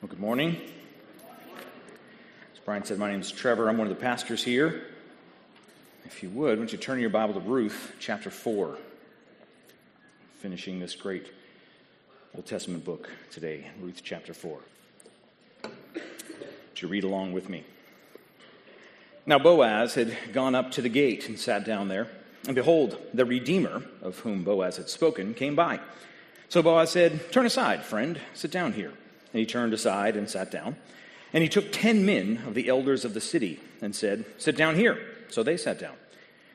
Well, good morning. As Brian said, my name is Trevor. I'm one of the pastors here. If you would, why don't you turn your Bible to Ruth chapter 4, finishing this great Old Testament book today, Ruth chapter 4. Would you read along with me? Now Boaz had gone up to the gate and sat down there, and behold, the Redeemer, of whom Boaz had spoken, came by. So Boaz said, Turn aside, friend, sit down here. And he turned aside and sat down. And he took ten men of the elders of the city and said, Sit down here. So they sat down.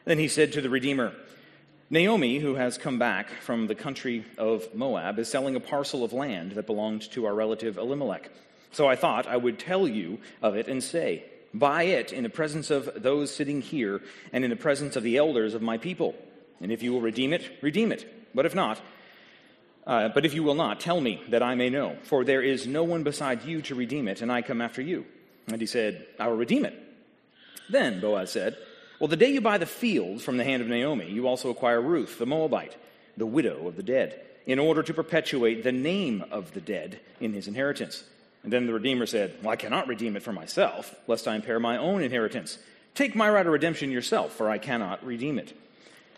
Then he said to the Redeemer, Naomi, who has come back from the country of Moab, is selling a parcel of land that belonged to our relative Elimelech. So I thought I would tell you of it and say, Buy it in the presence of those sitting here and in the presence of the elders of my people. And if you will redeem it, redeem it. But if not, uh, but if you will not, tell me that I may know, for there is no one beside you to redeem it, and I come after you. And he said, I will redeem it. Then Boaz said, Well, the day you buy the field from the hand of Naomi, you also acquire Ruth, the Moabite, the widow of the dead, in order to perpetuate the name of the dead in his inheritance. And then the Redeemer said, Well, I cannot redeem it for myself, lest I impair my own inheritance. Take my right of redemption yourself, for I cannot redeem it.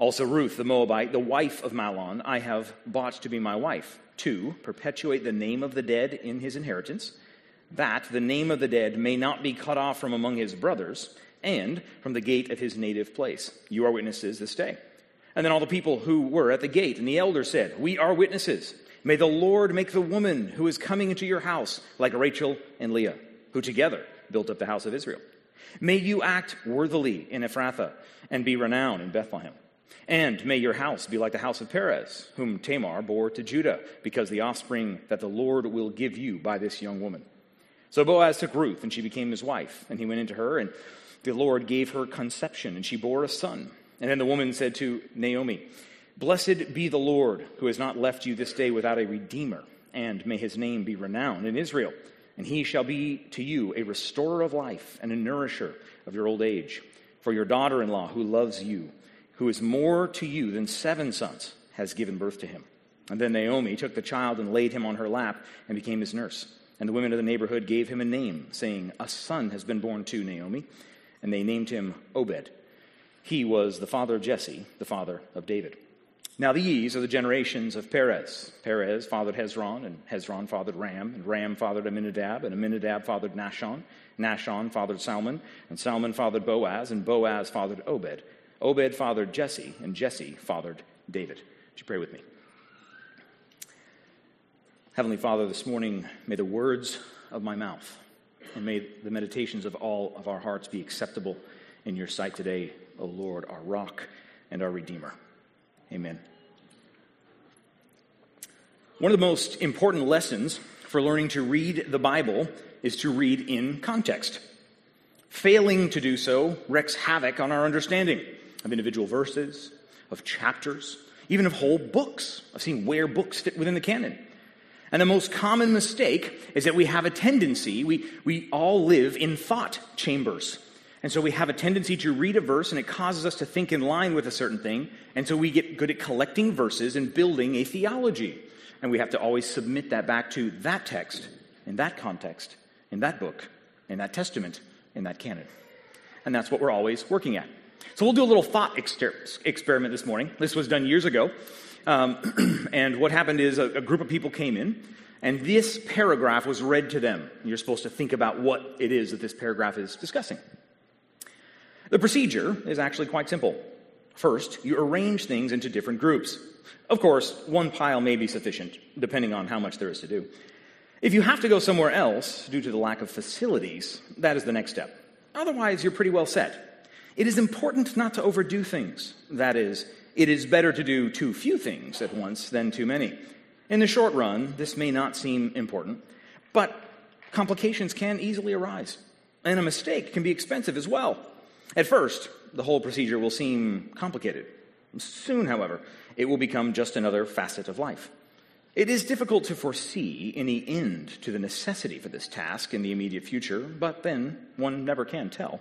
Also, Ruth the Moabite, the wife of Mahlon, I have bought to be my wife. To perpetuate the name of the dead in his inheritance, that the name of the dead may not be cut off from among his brothers, and from the gate of his native place. You are witnesses this day. And then all the people who were at the gate and the elder said, We are witnesses. May the Lord make the woman who is coming into your house like Rachel and Leah, who together built up the house of Israel. May you act worthily in Ephrathah and be renowned in Bethlehem. And may your house be like the house of Perez, whom Tamar bore to Judah, because the offspring that the Lord will give you by this young woman. So Boaz took Ruth, and she became his wife. And he went into her, and the Lord gave her conception, and she bore a son. And then the woman said to Naomi, Blessed be the Lord, who has not left you this day without a redeemer, and may his name be renowned in Israel. And he shall be to you a restorer of life and a nourisher of your old age. For your daughter in law, who loves you, who is more to you than seven sons, has given birth to him. And then Naomi took the child and laid him on her lap and became his nurse. And the women of the neighborhood gave him a name, saying, A son has been born to Naomi. And they named him Obed. He was the father of Jesse, the father of David. Now these are the generations of Perez. Perez fathered Hezron, and Hezron fathered Ram, and Ram fathered Amminadab, and Amminadab fathered Nahshon. Nahshon fathered Salmon, and Salmon fathered Boaz, and Boaz fathered Obed. Obed fathered Jesse, and Jesse fathered David. Would you pray with me? Heavenly Father, this morning, may the words of my mouth and may the meditations of all of our hearts be acceptable in your sight today, O Lord, our rock and our Redeemer. Amen. One of the most important lessons for learning to read the Bible is to read in context. Failing to do so wreaks havoc on our understanding of individual verses, of chapters, even of whole books. I've seen where books fit within the canon. And the most common mistake is that we have a tendency, we, we all live in thought chambers. And so we have a tendency to read a verse and it causes us to think in line with a certain thing. And so we get good at collecting verses and building a theology. And we have to always submit that back to that text, in that context, in that book, in that testament, in that canon. And that's what we're always working at. So we'll do a little thought exper- experiment this morning. This was done years ago. Um, and what happened is a, a group of people came in, and this paragraph was read to them. You're supposed to think about what it is that this paragraph is discussing. The procedure is actually quite simple. First, you arrange things into different groups. Of course, one pile may be sufficient, depending on how much there is to do. If you have to go somewhere else due to the lack of facilities, that is the next step. Otherwise, you're pretty well set. It is important not to overdo things. That is, it is better to do too few things at once than too many. In the short run, this may not seem important, but complications can easily arise. And a mistake can be expensive as well. At first, the whole procedure will seem complicated. Soon, however, it will become just another facet of life. It is difficult to foresee any end to the necessity for this task in the immediate future, but then one never can tell.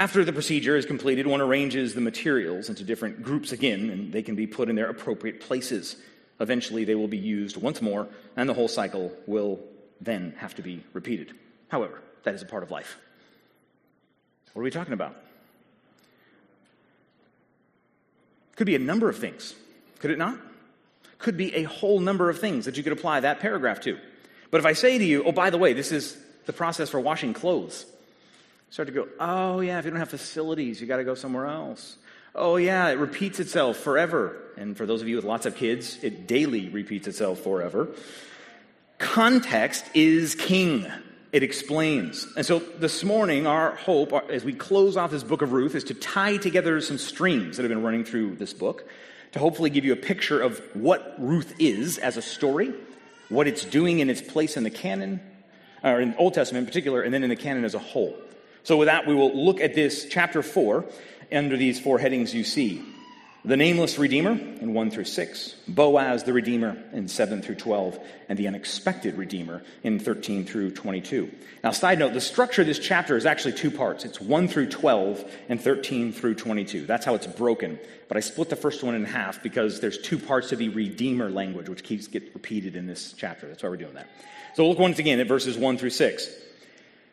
After the procedure is completed, one arranges the materials into different groups again, and they can be put in their appropriate places. Eventually, they will be used once more, and the whole cycle will then have to be repeated. However, that is a part of life. What are we talking about? Could be a number of things, could it not? Could be a whole number of things that you could apply that paragraph to. But if I say to you, oh, by the way, this is the process for washing clothes, start to go, oh, yeah, if you don't have facilities, you got to go somewhere else. Oh, yeah, it repeats itself forever. And for those of you with lots of kids, it daily repeats itself forever. Context is king. It explains. And so this morning, our hope as we close off this book of Ruth is to tie together some streams that have been running through this book to hopefully give you a picture of what Ruth is as a story, what it's doing in its place in the canon, or in the Old Testament in particular, and then in the canon as a whole. So, with that, we will look at this chapter 4 under these four headings you see the nameless Redeemer in 1 through 6, Boaz the Redeemer in 7 through 12, and the unexpected Redeemer in 13 through 22. Now, side note, the structure of this chapter is actually two parts. It's 1 through 12 and 13 through 22. That's how it's broken. But I split the first one in half because there's two parts to the Redeemer language, which keeps getting repeated in this chapter. That's why we're doing that. So look once again at verses 1 through 6.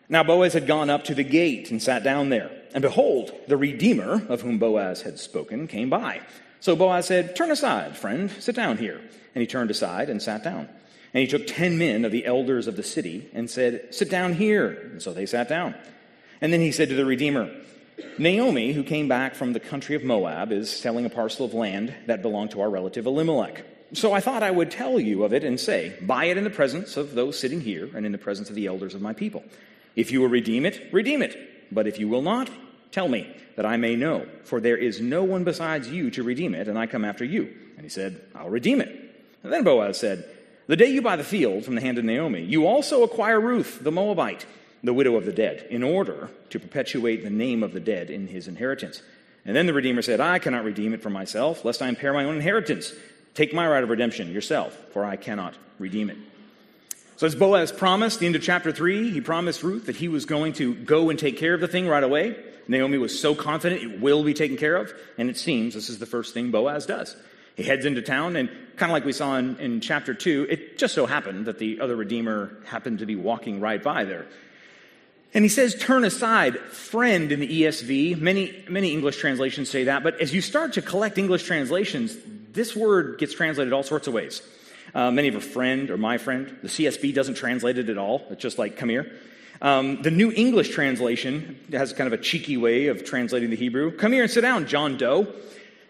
Now Boaz had gone up to the gate and sat down there. And behold, the Redeemer, of whom Boaz had spoken, came by. So Boaz said, Turn aside, friend, sit down here. And he turned aside and sat down. And he took ten men of the elders of the city and said, Sit down here. And so they sat down. And then he said to the Redeemer, Naomi, who came back from the country of Moab, is selling a parcel of land that belonged to our relative Elimelech. So I thought I would tell you of it and say, Buy it in the presence of those sitting here and in the presence of the elders of my people. If you will redeem it, redeem it. But if you will not, tell me, that I may know. For there is no one besides you to redeem it, and I come after you. And he said, I'll redeem it. And then Boaz said, The day you buy the field from the hand of Naomi, you also acquire Ruth, the Moabite, the widow of the dead, in order to perpetuate the name of the dead in his inheritance. And then the Redeemer said, I cannot redeem it for myself, lest I impair my own inheritance. Take my right of redemption yourself, for I cannot redeem it. So, as Boaz promised, the end of chapter 3, he promised Ruth that he was going to go and take care of the thing right away. Naomi was so confident it will be taken care of, and it seems this is the first thing Boaz does. He heads into town, and kind of like we saw in, in chapter 2, it just so happened that the other Redeemer happened to be walking right by there. And he says, turn aside, friend in the ESV. Many, many English translations say that, but as you start to collect English translations, this word gets translated all sorts of ways. Uh, many of a friend or my friend. The CSB doesn't translate it at all. It's just like, come here. Um, the New English translation has kind of a cheeky way of translating the Hebrew. Come here and sit down, John Doe.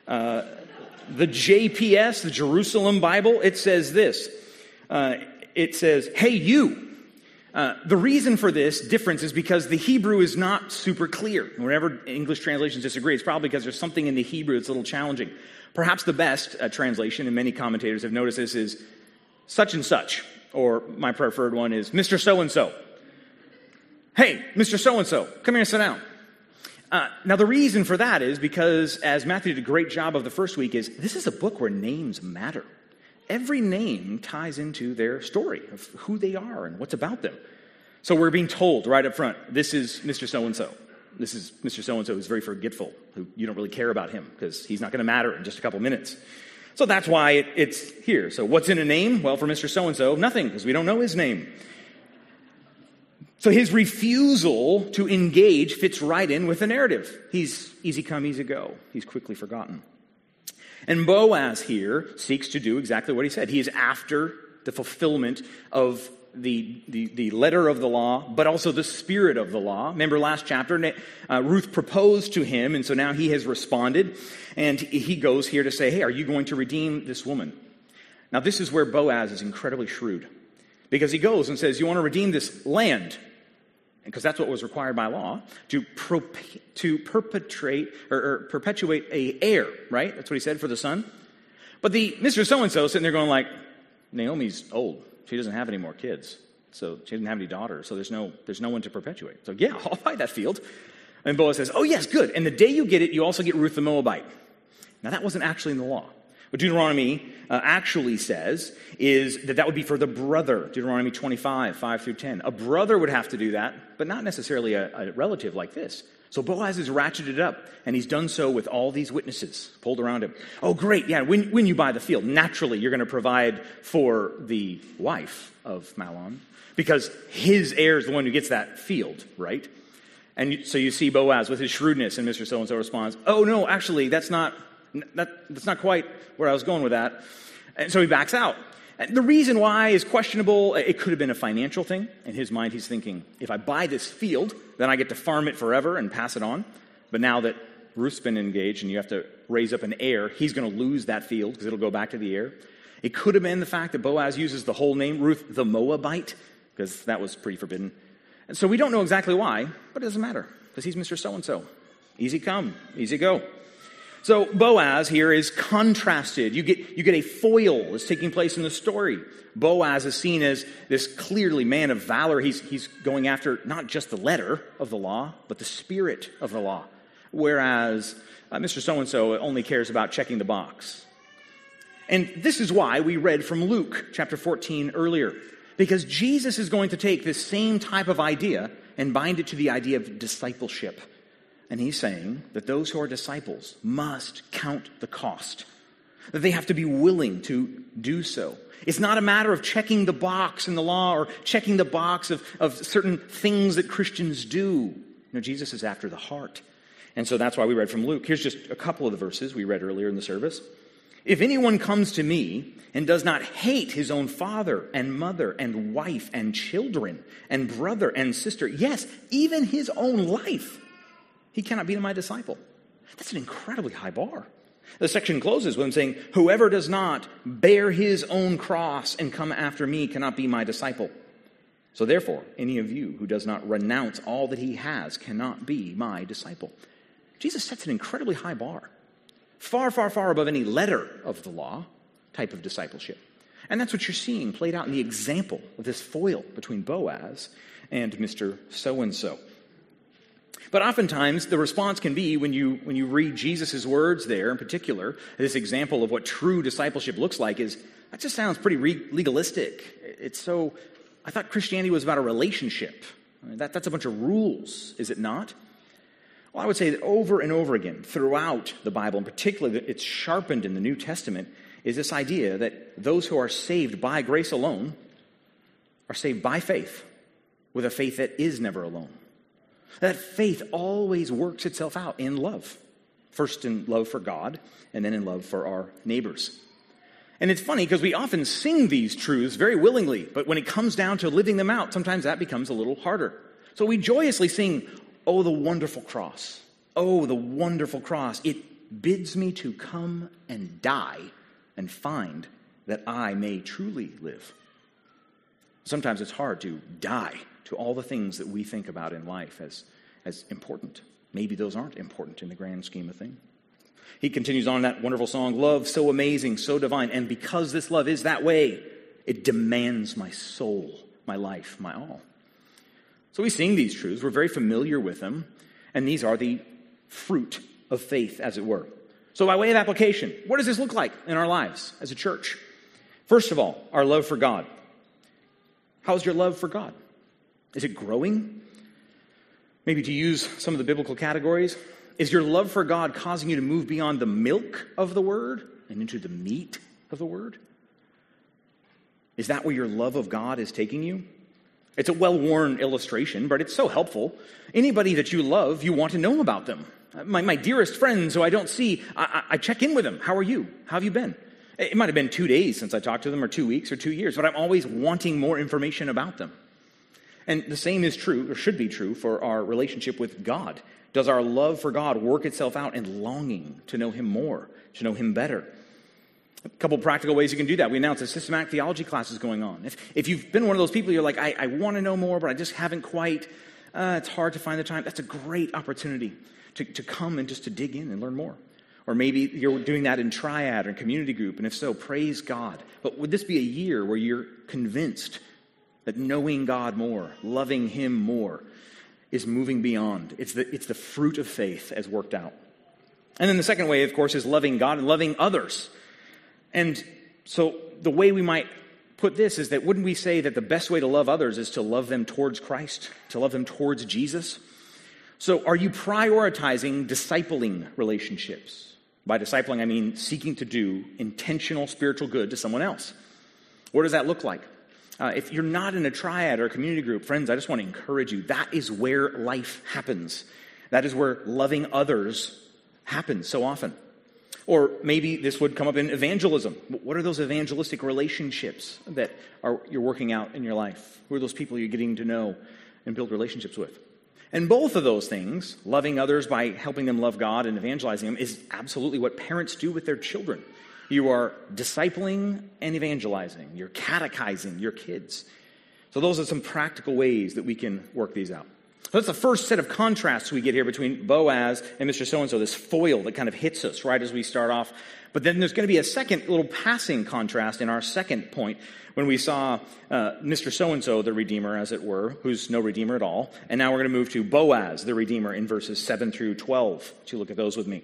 Uh, the JPS, the Jerusalem Bible, it says this. Uh, it says, hey, you. Uh, the reason for this difference is because the Hebrew is not super clear. Whenever English translations disagree, it's probably because there's something in the Hebrew that's a little challenging. Perhaps the best uh, translation, and many commentators have noticed this, is such and such, or my preferred one is Mr. So and so. Hey, Mr. So and so, come here and sit down. Uh, now, the reason for that is because, as Matthew did a great job of the first week, is this is a book where names matter. Every name ties into their story of who they are and what's about them. So we're being told right up front, this is Mr. So and so this is Mr. So and so who's very forgetful, who you don't really care about him because he's not going to matter in just a couple minutes. So that's why it, it's here. So what's in a name? Well, for Mr. So and so, nothing because we don't know his name. So his refusal to engage fits right in with the narrative. He's easy come, easy go. He's quickly forgotten. And Boaz here seeks to do exactly what he said. He is after the fulfillment of the, the, the, letter of the law, but also the spirit of the law. Remember last chapter, uh, Ruth proposed to him, and so now he has responded. And he goes here to say, Hey, are you going to redeem this woman? Now, this is where Boaz is incredibly shrewd because he goes and says, You want to redeem this land? Because that's what was required by law to, to perpetrate or, or perpetuate a heir, right? That's what he said for the son. But the Mr. So and so sitting there going like, Naomi's old. She doesn't have any more kids. So she didn't have any daughters, so there's no, there's no one to perpetuate. So yeah, I'll buy that field. And Boaz says, Oh, yes, good. And the day you get it, you also get Ruth the Moabite. Now, that wasn't actually in the law. What Deuteronomy uh, actually says is that that would be for the brother, Deuteronomy 25, 5 through 10. A brother would have to do that, but not necessarily a, a relative like this. So Boaz has ratcheted up, and he's done so with all these witnesses pulled around him. Oh, great. Yeah, when, when you buy the field, naturally you're going to provide for the wife of Mahlon because his heir is the one who gets that field, right? And so you see Boaz with his shrewdness, and Mr. So and so responds, Oh, no, actually, that's not, that, that's not quite where I was going with that. And so he backs out. And the reason why is questionable. It could have been a financial thing. In his mind, he's thinking, if I buy this field, then I get to farm it forever and pass it on. But now that Ruth's been engaged and you have to raise up an heir, he's going to lose that field because it'll go back to the heir. It could have been the fact that Boaz uses the whole name, Ruth the Moabite, because that was pretty forbidden. And so we don't know exactly why, but it doesn't matter because he's Mr. So and so. Easy come, easy go. So Boaz here is contrasted. You get, you get a foil that's taking place in the story. Boaz is seen as this clearly man of valor. He's, he's going after not just the letter of the law, but the spirit of the law. Whereas uh, Mr. So and so only cares about checking the box. And this is why we read from Luke chapter 14 earlier. Because Jesus is going to take this same type of idea and bind it to the idea of discipleship. And he's saying that those who are disciples must count the cost, that they have to be willing to do so. It's not a matter of checking the box in the law or checking the box of, of certain things that Christians do. Know, Jesus is after the heart. And so that's why we read from Luke. Here's just a couple of the verses we read earlier in the service. If anyone comes to me and does not hate his own father and mother and wife and children and brother and sister, yes, even his own life, he cannot be my disciple. That's an incredibly high bar. The section closes with him saying, Whoever does not bear his own cross and come after me cannot be my disciple. So therefore, any of you who does not renounce all that he has cannot be my disciple. Jesus sets an incredibly high bar far, far, far above any letter of the law type of discipleship. And that's what you're seeing played out in the example of this foil between Boaz and Mr. So and so. But oftentimes, the response can be when you, when you read Jesus' words there, in particular, this example of what true discipleship looks like is that just sounds pretty re- legalistic. It's so, I thought Christianity was about a relationship. I mean, that, that's a bunch of rules, is it not? Well, I would say that over and over again throughout the Bible, and particularly it's sharpened in the New Testament, is this idea that those who are saved by grace alone are saved by faith, with a faith that is never alone. That faith always works itself out in love. First in love for God, and then in love for our neighbors. And it's funny because we often sing these truths very willingly, but when it comes down to living them out, sometimes that becomes a little harder. So we joyously sing, Oh, the wonderful cross. Oh, the wonderful cross. It bids me to come and die and find that I may truly live. Sometimes it's hard to die to all the things that we think about in life as, as important. Maybe those aren't important in the grand scheme of things. He continues on that wonderful song, Love so amazing, so divine. And because this love is that way, it demands my soul, my life, my all. So we sing these truths, we're very familiar with them, and these are the fruit of faith, as it were. So, by way of application, what does this look like in our lives as a church? First of all, our love for God. How's your love for God? Is it growing? Maybe to use some of the biblical categories, is your love for God causing you to move beyond the milk of the word and into the meat of the word? Is that where your love of God is taking you? It's a well worn illustration, but it's so helpful. Anybody that you love, you want to know about them. Uh, my, my dearest friends who I don't see, I, I check in with them. How are you? How have you been? It might have been two days since I talked to them, or two weeks, or two years, but I'm always wanting more information about them. And the same is true, or should be true, for our relationship with God. Does our love for God work itself out in longing to know Him more, to know Him better? A couple practical ways you can do that. We announced a systematic theology class is going on. If, if you've been one of those people, you're like, I, I want to know more, but I just haven't quite, uh, it's hard to find the time. That's a great opportunity to, to come and just to dig in and learn more. Or maybe you're doing that in triad or in community group, and if so, praise God. But would this be a year where you're convinced that knowing God more, loving Him more, is moving beyond. It's the, it's the fruit of faith as worked out. And then the second way, of course, is loving God and loving others. And so the way we might put this is that wouldn't we say that the best way to love others is to love them towards Christ, to love them towards Jesus? So are you prioritizing discipling relationships? By discipling, I mean seeking to do intentional spiritual good to someone else. What does that look like? Uh, if you're not in a triad or a community group, friends, I just want to encourage you. That is where life happens. That is where loving others happens so often. Or maybe this would come up in evangelism. What are those evangelistic relationships that are, you're working out in your life? Who are those people you're getting to know and build relationships with? And both of those things, loving others by helping them love God and evangelizing them, is absolutely what parents do with their children. You are discipling and evangelizing, you're catechizing your kids. So, those are some practical ways that we can work these out. So that's the first set of contrasts we get here between Boaz and Mr. So and so, this foil that kind of hits us right as we start off. But then there's going to be a second little passing contrast in our second point when we saw uh, Mr. So and so, the Redeemer, as it were, who's no Redeemer at all. And now we're going to move to Boaz, the Redeemer, in verses 7 through 12. To look at those with me.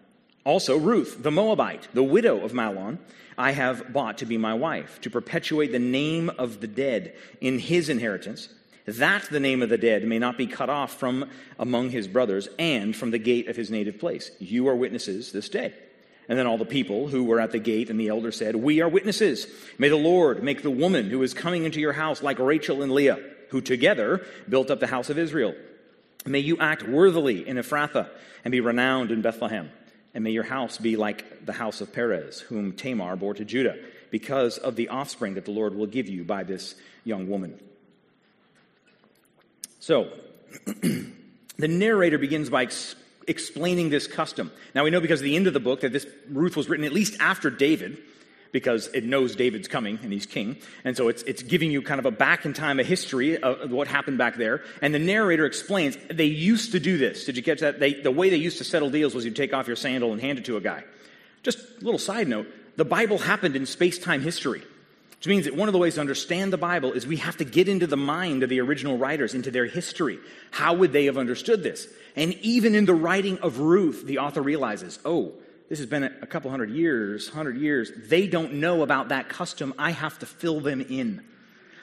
Also, Ruth, the Moabite, the widow of Mahlon, I have bought to be my wife, to perpetuate the name of the dead in his inheritance that the name of the dead may not be cut off from among his brothers and from the gate of his native place. You are witnesses this day. And then all the people who were at the gate and the elder said, We are witnesses. May the Lord make the woman who is coming into your house like Rachel and Leah, who together built up the house of Israel. May you act worthily in Ephrathah and be renowned in Bethlehem. And may your house be like the house of Perez, whom Tamar bore to Judah, because of the offspring that the Lord will give you by this young woman. So, the narrator begins by ex- explaining this custom. Now, we know because of the end of the book that this Ruth was written at least after David, because it knows David's coming and he's king. And so it's, it's giving you kind of a back in time, a history of what happened back there. And the narrator explains they used to do this. Did you catch that? They, the way they used to settle deals was you'd take off your sandal and hand it to a guy. Just a little side note the Bible happened in space time history. Which means that one of the ways to understand the Bible is we have to get into the mind of the original writers, into their history. How would they have understood this? And even in the writing of Ruth, the author realizes, oh, this has been a couple hundred years, hundred years. They don't know about that custom. I have to fill them in.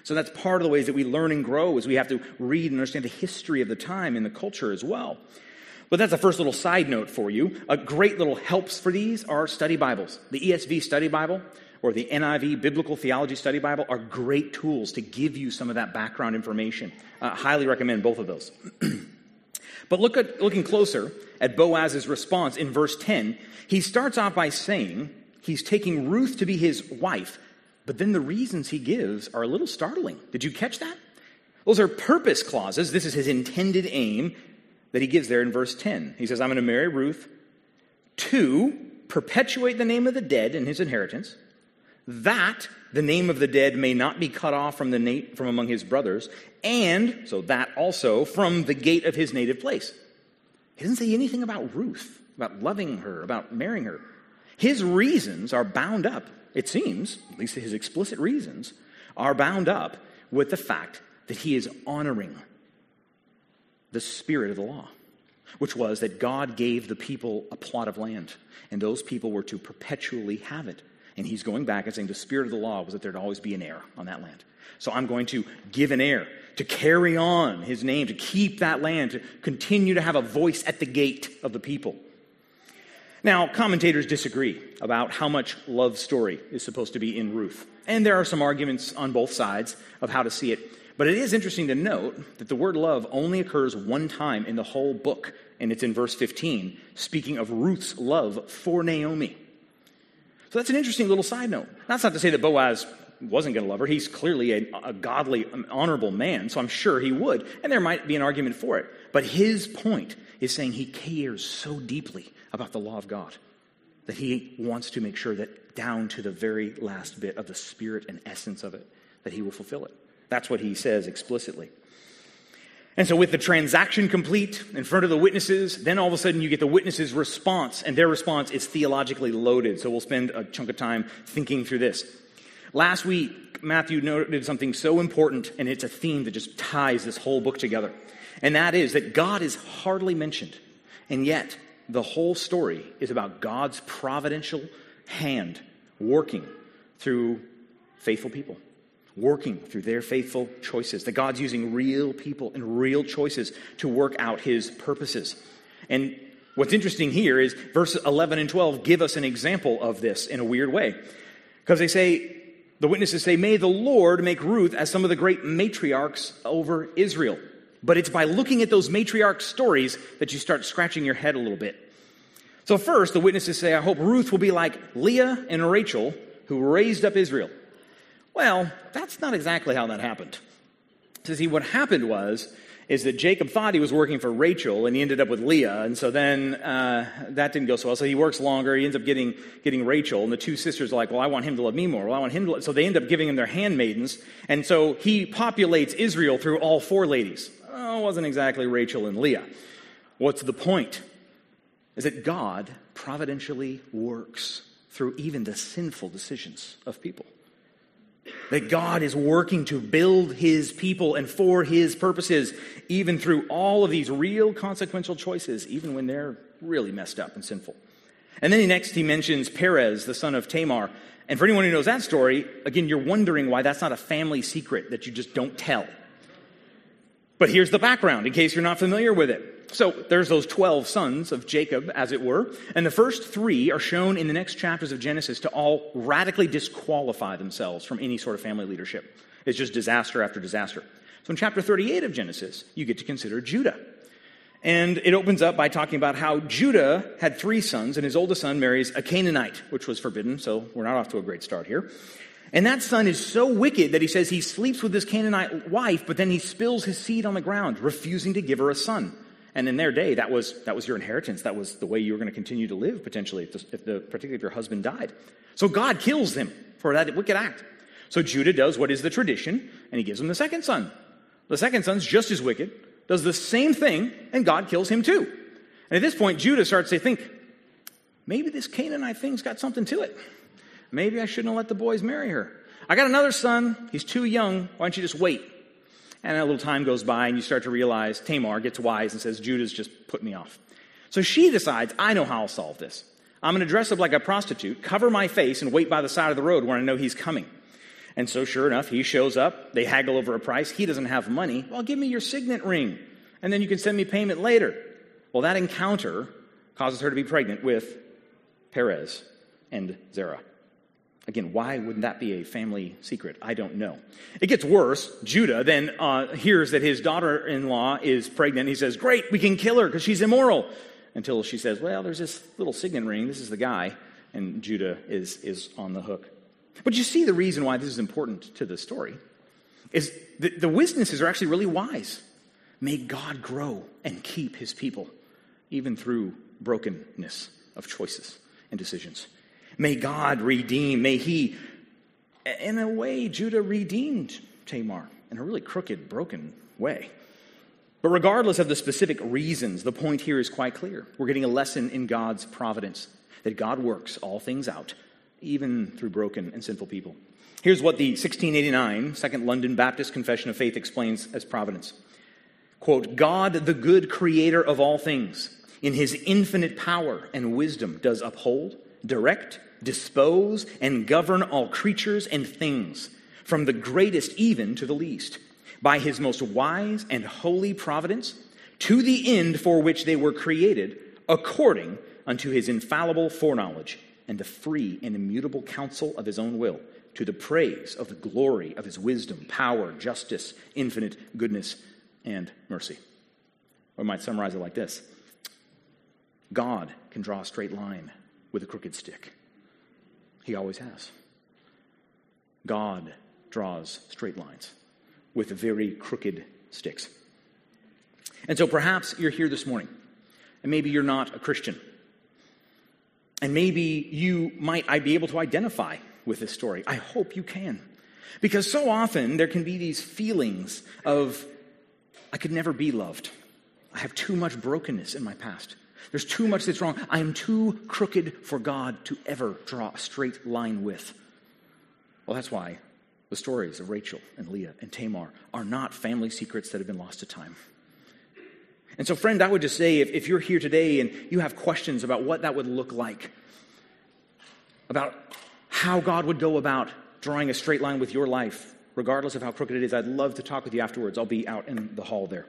So that's part of the ways that we learn and grow is we have to read and understand the history of the time and the culture as well. But that's a first little side note for you. A great little helps for these are study Bibles. The ESV study Bible or the NIV Biblical Theology Study Bible are great tools to give you some of that background information. Uh, highly recommend both of those. but look at, looking closer at Boaz's response in verse 10, he starts off by saying he's taking Ruth to be his wife, but then the reasons he gives are a little startling. Did you catch that? Those are purpose clauses. This is his intended aim that he gives there in verse 10. He says, I'm going to marry Ruth to perpetuate the name of the dead in his inheritance that the name of the dead may not be cut off from, the na- from among his brothers, and, so that also, from the gate of his native place. He doesn't say anything about Ruth, about loving her, about marrying her. His reasons are bound up, it seems, at least his explicit reasons, are bound up with the fact that he is honoring the spirit of the law, which was that God gave the people a plot of land, and those people were to perpetually have it. And he's going back and saying the spirit of the law was that there'd always be an heir on that land. So I'm going to give an heir to carry on his name, to keep that land, to continue to have a voice at the gate of the people. Now, commentators disagree about how much love story is supposed to be in Ruth. And there are some arguments on both sides of how to see it. But it is interesting to note that the word love only occurs one time in the whole book, and it's in verse 15, speaking of Ruth's love for Naomi. So that's an interesting little side note. That's not to say that Boaz wasn't going to love her. He's clearly a, a godly, um, honorable man, so I'm sure he would. And there might be an argument for it. But his point is saying he cares so deeply about the law of God that he wants to make sure that down to the very last bit of the spirit and essence of it, that he will fulfill it. That's what he says explicitly. And so, with the transaction complete in front of the witnesses, then all of a sudden you get the witnesses' response, and their response is theologically loaded. So, we'll spend a chunk of time thinking through this. Last week, Matthew noted something so important, and it's a theme that just ties this whole book together. And that is that God is hardly mentioned, and yet the whole story is about God's providential hand working through faithful people working through their faithful choices, that God's using real people and real choices to work out his purposes. And what's interesting here is verses 11 and 12 give us an example of this in a weird way. Because they say, the witnesses say, May the Lord make Ruth as some of the great matriarchs over Israel. But it's by looking at those matriarch stories that you start scratching your head a little bit. So, first, the witnesses say, I hope Ruth will be like Leah and Rachel, who raised up Israel. Well, that's not exactly how that happened. To see, what happened was, is that Jacob thought he was working for Rachel and he ended up with Leah. And so then uh, that didn't go so well. So he works longer. He ends up getting, getting Rachel. And the two sisters are like, well, I want him to love me more. Well, I want him to. So they end up giving him their handmaidens. And so he populates Israel through all four ladies. Oh, it wasn't exactly Rachel and Leah. What's the point? Is that God providentially works through even the sinful decisions of people. That God is working to build his people and for his purposes, even through all of these real consequential choices, even when they're really messed up and sinful. And then next he mentions Perez, the son of Tamar. And for anyone who knows that story, again, you're wondering why that's not a family secret that you just don't tell. But here's the background in case you're not familiar with it. So there's those 12 sons of Jacob, as it were, and the first three are shown in the next chapters of Genesis to all radically disqualify themselves from any sort of family leadership. It's just disaster after disaster. So in chapter 38 of Genesis, you get to consider Judah. And it opens up by talking about how Judah had three sons, and his oldest son marries a Canaanite, which was forbidden, so we're not off to a great start here. And that son is so wicked that he says he sleeps with his Canaanite wife, but then he spills his seed on the ground, refusing to give her a son. And in their day, that was, that was your inheritance. That was the way you were going to continue to live, potentially, if, the, if the, particularly if your husband died. So God kills them for that wicked act. So Judah does what is the tradition, and he gives him the second son. The second son's just as wicked, does the same thing, and God kills him too. And at this point, Judah starts to think, maybe this Canaanite thing's got something to it. Maybe I shouldn't have let the boys marry her. I got another son. He's too young. Why don't you just wait? And a little time goes by, and you start to realize Tamar gets wise and says, Judah's just put me off. So she decides, I know how I'll solve this. I'm going to dress up like a prostitute, cover my face, and wait by the side of the road where I know he's coming. And so, sure enough, he shows up. They haggle over a price. He doesn't have money. Well, give me your signet ring, and then you can send me payment later. Well, that encounter causes her to be pregnant with Perez and Zerah. Again, why wouldn't that be a family secret? I don't know. It gets worse. Judah then uh, hears that his daughter in law is pregnant. He says, Great, we can kill her because she's immoral. Until she says, Well, there's this little signet ring. This is the guy. And Judah is, is on the hook. But you see the reason why this is important to the story is the, the witnesses are actually really wise. May God grow and keep his people, even through brokenness of choices and decisions. May God redeem. May He, in a way, Judah redeemed Tamar in a really crooked, broken way. But regardless of the specific reasons, the point here is quite clear. We're getting a lesson in God's providence that God works all things out, even through broken and sinful people. Here's what the 1689 Second London Baptist Confession of Faith explains as providence. Quote, God, the good creator of all things, in his infinite power and wisdom, does uphold, direct, dispose, and govern all creatures and things, from the greatest even to the least, by his most wise and holy providence, to the end for which they were created, according unto his infallible foreknowledge and the free and immutable counsel of his own will, to the praise of the glory of his wisdom, power, justice, infinite goodness, and mercy. Or might summarize it like this God can draw a straight line with a crooked stick. He always has. God draws straight lines with very crooked sticks. And so perhaps you're here this morning, and maybe you're not a Christian. And maybe you might I be able to identify with this story. I hope you can. Because so often there can be these feelings of, I could never be loved. I have too much brokenness in my past. There's too much that's wrong. I am too crooked for God to ever draw a straight line with. Well, that's why the stories of Rachel and Leah and Tamar are not family secrets that have been lost to time. And so, friend, I would just say if, if you're here today and you have questions about what that would look like, about how God would go about drawing a straight line with your life, regardless of how crooked it is, I'd love to talk with you afterwards. I'll be out in the hall there.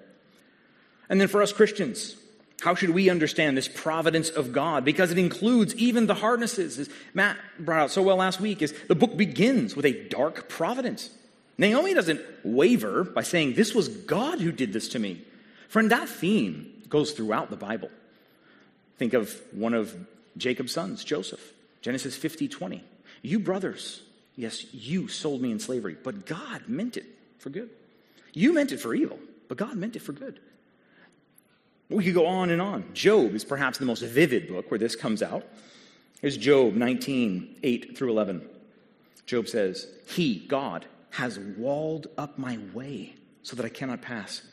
And then for us Christians, how should we understand this providence of God? Because it includes even the hardnesses, as Matt brought out so well last week, is the book begins with a dark providence. Naomi doesn't waver by saying, This was God who did this to me. Friend, that theme goes throughout the Bible. Think of one of Jacob's sons, Joseph, Genesis 50 20. You brothers, yes, you sold me in slavery, but God meant it for good. You meant it for evil, but God meant it for good. We could go on and on. Job is perhaps the most vivid book where this comes out. Here's Job 19, 8 through 11. Job says, He, God, has walled up my way so that I cannot pass.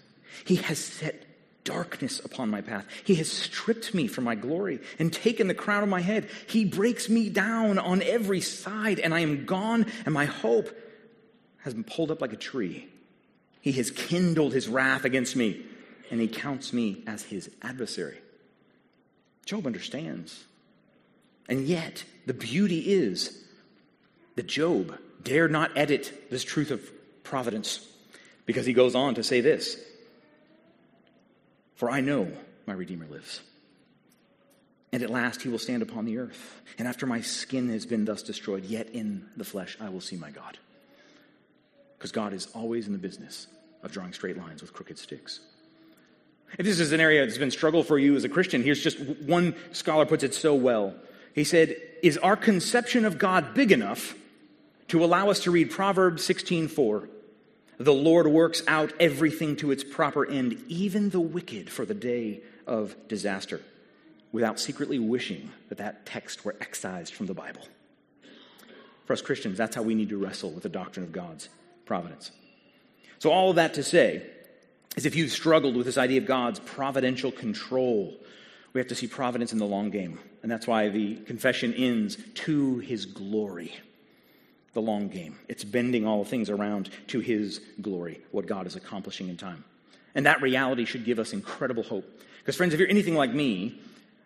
He has set darkness upon my path. He has stripped me from my glory and taken the crown of my head. He breaks me down on every side, and I am gone, and my hope has been pulled up like a tree. He has kindled his wrath against me and he counts me as his adversary. Job understands. And yet, the beauty is that Job dare not edit this truth of providence because he goes on to say this For I know my Redeemer lives. And at last he will stand upon the earth. And after my skin has been thus destroyed, yet in the flesh I will see my God. Because God is always in the business of drawing straight lines with crooked sticks. If this is an area that's been struggle for you as a Christian, here's just one scholar puts it so well. He said, "Is our conception of God big enough to allow us to read Proverbs 16:4? The Lord works out everything to its proper end, even the wicked for the day of disaster." Without secretly wishing that that text were excised from the Bible. For us Christians, that's how we need to wrestle with the doctrine of God's providence. So, all of that to say, is if you've struggled with this idea of God's providential control, we have to see providence in the long game. And that's why the confession ends to his glory. The long game. It's bending all things around to his glory, what God is accomplishing in time. And that reality should give us incredible hope. Because, friends, if you're anything like me,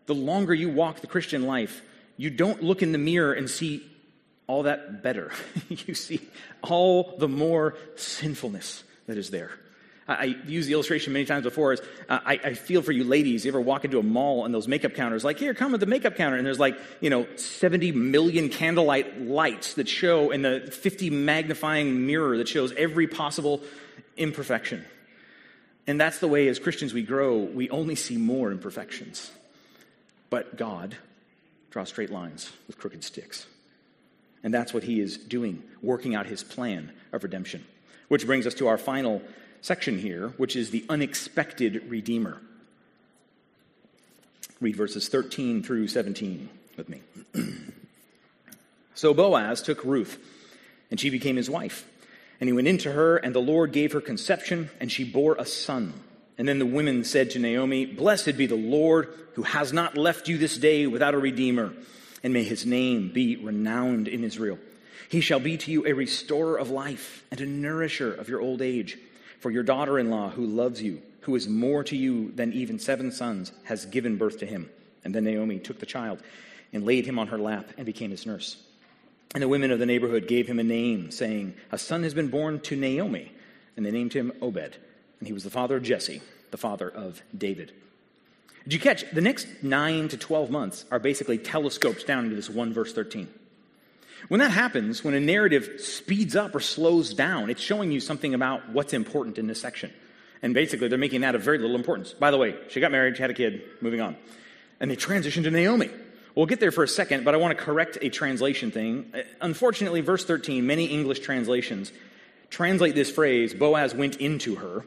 the longer you walk the Christian life, you don't look in the mirror and see all that better. you see all the more sinfulness that is there. I, use the illustration many times before. Is uh, I, I, feel for you ladies. You ever walk into a mall and those makeup counters, like, here, come with the makeup counter, and there's like, you know, 70 million candlelight lights that show, in the 50 magnifying mirror that shows every possible imperfection. And that's the way as Christians we grow, we only see more imperfections. But God draws straight lines with crooked sticks. And that's what he is doing, working out his plan of redemption. Which brings us to our final section here, which is the unexpected Redeemer. Read verses 13 through 17 with me. so Boaz took Ruth, and she became his wife. And he went into her, and the Lord gave her conception, and she bore a son. And then the women said to Naomi, Blessed be the Lord, who has not left you this day without a redeemer, and may his name be renowned in Israel. He shall be to you a restorer of life and a nourisher of your old age. For your daughter in law, who loves you, who is more to you than even seven sons, has given birth to him. And then Naomi took the child and laid him on her lap and became his nurse. And the women of the neighborhood gave him a name, saying, A son has been born to Naomi. And they named him Obed. And he was the father of Jesse, the father of David. Did you catch? The next nine to 12 months are basically telescoped down into this one verse 13. When that happens, when a narrative speeds up or slows down, it's showing you something about what's important in this section. And basically, they're making that of very little importance. By the way, she got married, she had a kid, moving on. And they transition to Naomi. We'll get there for a second, but I want to correct a translation thing. Uh, unfortunately, verse 13, many English translations translate this phrase, Boaz went into her.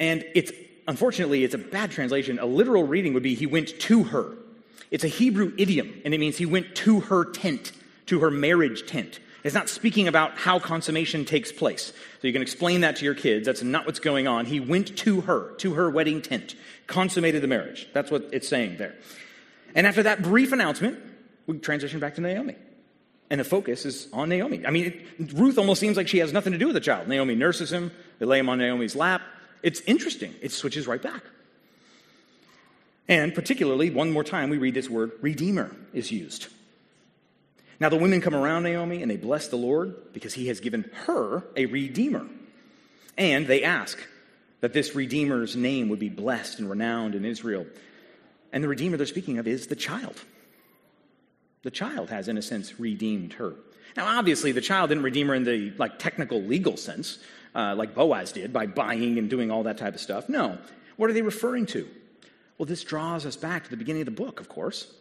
And it's, unfortunately, it's a bad translation. A literal reading would be, he went to her. It's a Hebrew idiom, and it means he went to her tent, to her marriage tent. It's not speaking about how consummation takes place. So you can explain that to your kids. That's not what's going on. He went to her, to her wedding tent, consummated the marriage. That's what it's saying there. And after that brief announcement, we transition back to Naomi. And the focus is on Naomi. I mean, it, Ruth almost seems like she has nothing to do with the child. Naomi nurses him, they lay him on Naomi's lap. It's interesting. It switches right back. And particularly, one more time, we read this word redeemer is used. Now, the women come around Naomi and they bless the Lord because he has given her a redeemer. And they ask that this redeemer's name would be blessed and renowned in Israel. And the redeemer they're speaking of is the child. The child has, in a sense, redeemed her. Now, obviously, the child didn't redeem her in the like technical legal sense, uh, like Boaz did by buying and doing all that type of stuff. No. What are they referring to? Well, this draws us back to the beginning of the book, of course.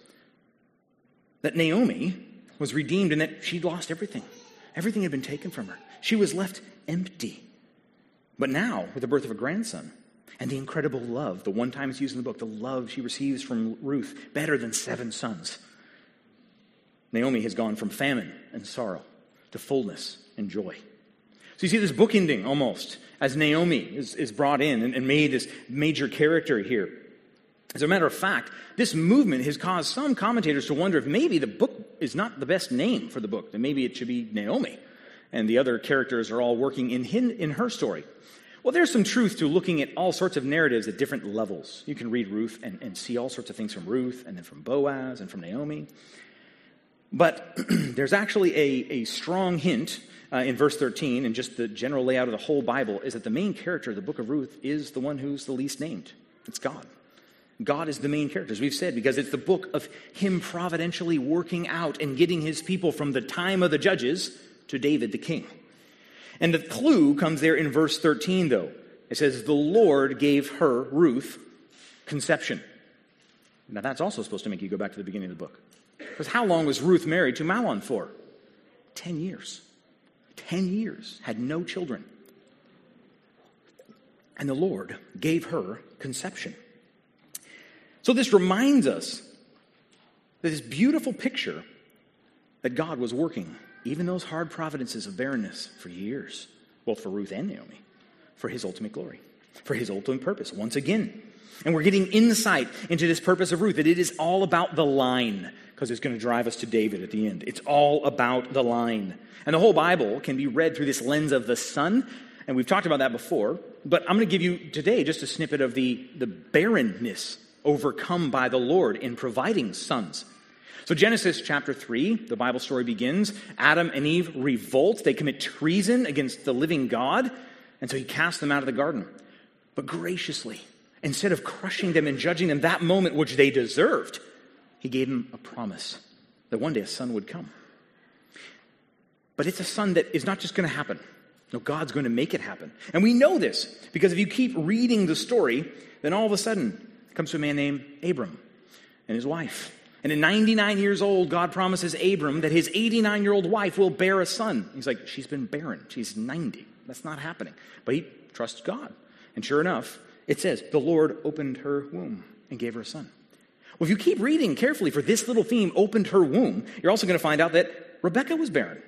That Naomi was redeemed and that she'd lost everything. Everything had been taken from her. She was left empty. But now, with the birth of a grandson and the incredible love, the one time it's used in the book, the love she receives from Ruth, better than seven sons, Naomi has gone from famine and sorrow to fullness and joy. So you see this book ending almost as Naomi is, is brought in and, and made this major character here. As a matter of fact, this movement has caused some commentators to wonder if maybe the book is not the best name for the book, that maybe it should be Naomi, and the other characters are all working in, hin, in her story. Well, there's some truth to looking at all sorts of narratives at different levels. You can read Ruth and, and see all sorts of things from Ruth, and then from Boaz, and from Naomi. But there's actually a, a strong hint uh, in verse 13, and just the general layout of the whole Bible, is that the main character of the book of Ruth is the one who's the least named. It's God. God is the main character, as we've said, because it's the book of Him providentially working out and getting His people from the time of the judges to David the king. And the clue comes there in verse 13, though. It says, The Lord gave her, Ruth, conception. Now, that's also supposed to make you go back to the beginning of the book. Because how long was Ruth married to Mahlon for? Ten years. Ten years. Had no children. And the Lord gave her conception. So this reminds us that this beautiful picture that God was working, even those hard providences of barrenness for years, both for Ruth and Naomi, for his ultimate glory, for his ultimate purpose, once again. And we're getting insight into this purpose of Ruth, that it is all about the line, because it's going to drive us to David at the end. It's all about the line. And the whole Bible can be read through this lens of the son. And we've talked about that before, but I'm going to give you today just a snippet of the, the barrenness overcome by the Lord in providing sons. So, Genesis chapter 3, the Bible story begins. Adam and Eve revolt. They commit treason against the living God. And so he casts them out of the garden. But graciously, instead of crushing them and judging them that moment which they deserved, he gave them a promise that one day a son would come. But it's a son that is not just going to happen. No, God's going to make it happen. And we know this because if you keep reading the story, then all of a sudden comes to a man named Abram and his wife. And at 99 years old, God promises Abram that his 89 year old wife will bear a son. He's like, She's been barren. She's 90. That's not happening. But he trusts God. And sure enough, it says, The Lord opened her womb and gave her a son. Well, if you keep reading carefully for this little theme, opened her womb, you're also going to find out that Rebecca was barren.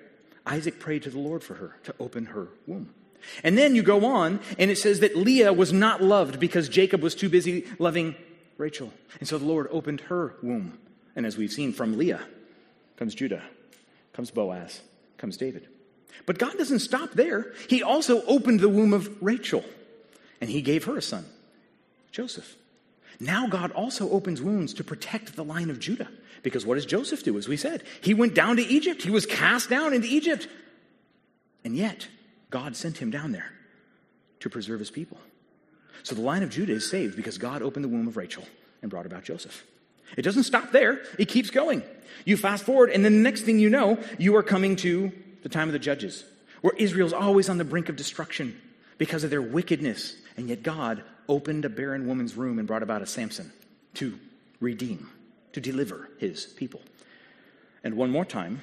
Isaac prayed to the Lord for her to open her womb. And then you go on, and it says that Leah was not loved because Jacob was too busy loving Rachel. And so the Lord opened her womb. And as we've seen from Leah, comes Judah, comes Boaz, comes David. But God doesn't stop there. He also opened the womb of Rachel, and he gave her a son, Joseph. Now God also opens wombs to protect the line of Judah. Because what does Joseph do, as we said? He went down to Egypt. He was cast down into Egypt. And yet, God sent him down there to preserve his people. So the line of Judah is saved because God opened the womb of Rachel and brought about Joseph. It doesn't stop there, it keeps going. You fast forward, and then the next thing you know, you are coming to the time of the judges, where Israel's always on the brink of destruction because of their wickedness. And yet God opened a barren woman's room and brought about a Samson to redeem to deliver his people. And one more time,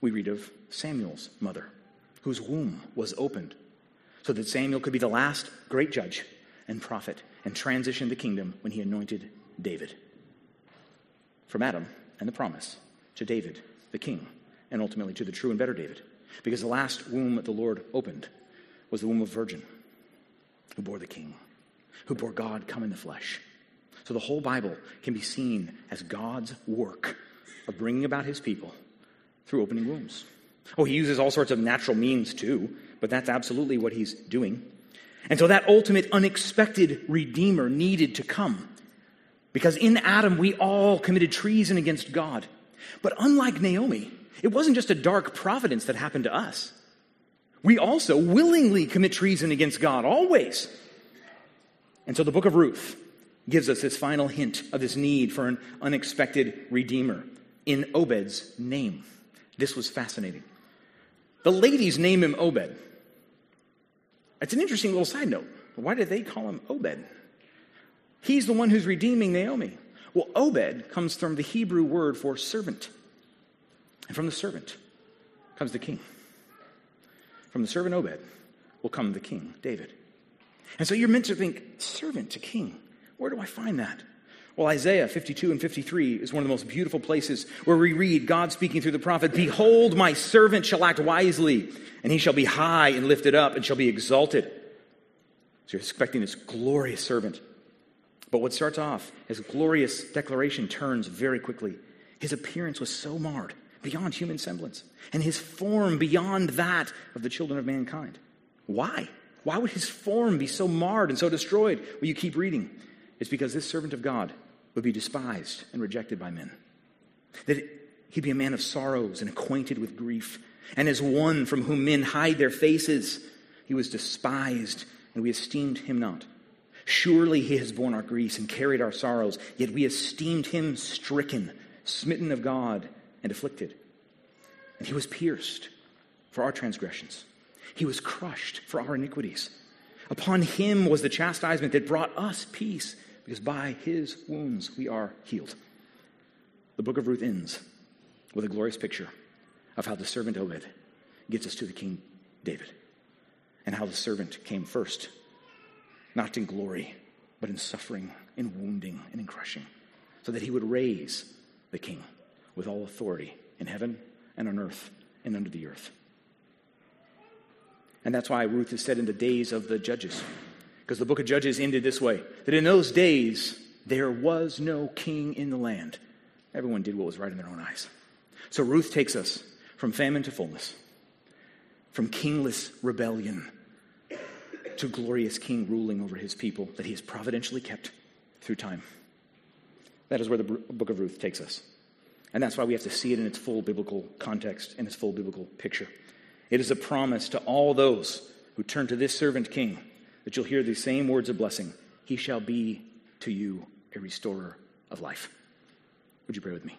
we read of Samuel's mother, whose womb was opened so that Samuel could be the last great judge and prophet and transition the kingdom when he anointed David. From Adam and the promise to David, the king, and ultimately to the true and better David. Because the last womb that the Lord opened was the womb of virgin who bore the king, who bore God come in the flesh. So the whole Bible can be seen as God's work of bringing about his people through opening wombs. Oh, he uses all sorts of natural means too, but that's absolutely what he's doing. And so that ultimate unexpected Redeemer needed to come. Because in Adam, we all committed treason against God. But unlike Naomi, it wasn't just a dark providence that happened to us. We also willingly commit treason against God, always. And so the book of Ruth gives us this final hint of this need for an unexpected Redeemer in Obed's name. This was fascinating. The ladies name him Obed. It's an interesting little side note. Why did they call him Obed? He's the one who's redeeming Naomi. Well, Obed comes from the Hebrew word for servant. And from the servant comes the king. From the servant Obed will come the king, David. And so you're meant to think, servant to king. Where do I find that? Well, Isaiah 52 and 53 is one of the most beautiful places where we read God speaking through the prophet Behold, my servant shall act wisely, and he shall be high and lifted up and shall be exalted. So you're expecting this glorious servant. But what starts off as a glorious declaration turns very quickly. His appearance was so marred beyond human semblance, and his form beyond that of the children of mankind. Why? Why would his form be so marred and so destroyed? Well, you keep reading. It's because this servant of God would be despised and rejected by men. That he'd be a man of sorrows and acquainted with grief. And as one from whom men hide their faces, he was despised, and we esteemed him not. Surely he has borne our griefs and carried our sorrows, yet we esteemed him stricken, smitten of God, and afflicted. And he was pierced for our transgressions, he was crushed for our iniquities. Upon him was the chastisement that brought us peace, because by his wounds we are healed. The book of Ruth ends with a glorious picture of how the servant Obed gets us to the king David, and how the servant came first, not in glory, but in suffering, in wounding, and in crushing, so that he would raise the king with all authority in heaven and on earth and under the earth. And that's why Ruth is said in the days of the judges. Because the book of Judges ended this way that in those days, there was no king in the land. Everyone did what was right in their own eyes. So Ruth takes us from famine to fullness, from kingless rebellion to glorious king ruling over his people that he has providentially kept through time. That is where the book of Ruth takes us. And that's why we have to see it in its full biblical context, in its full biblical picture. It is a promise to all those who turn to this servant king that you'll hear these same words of blessing He shall be to you a restorer of life. Would you pray with me?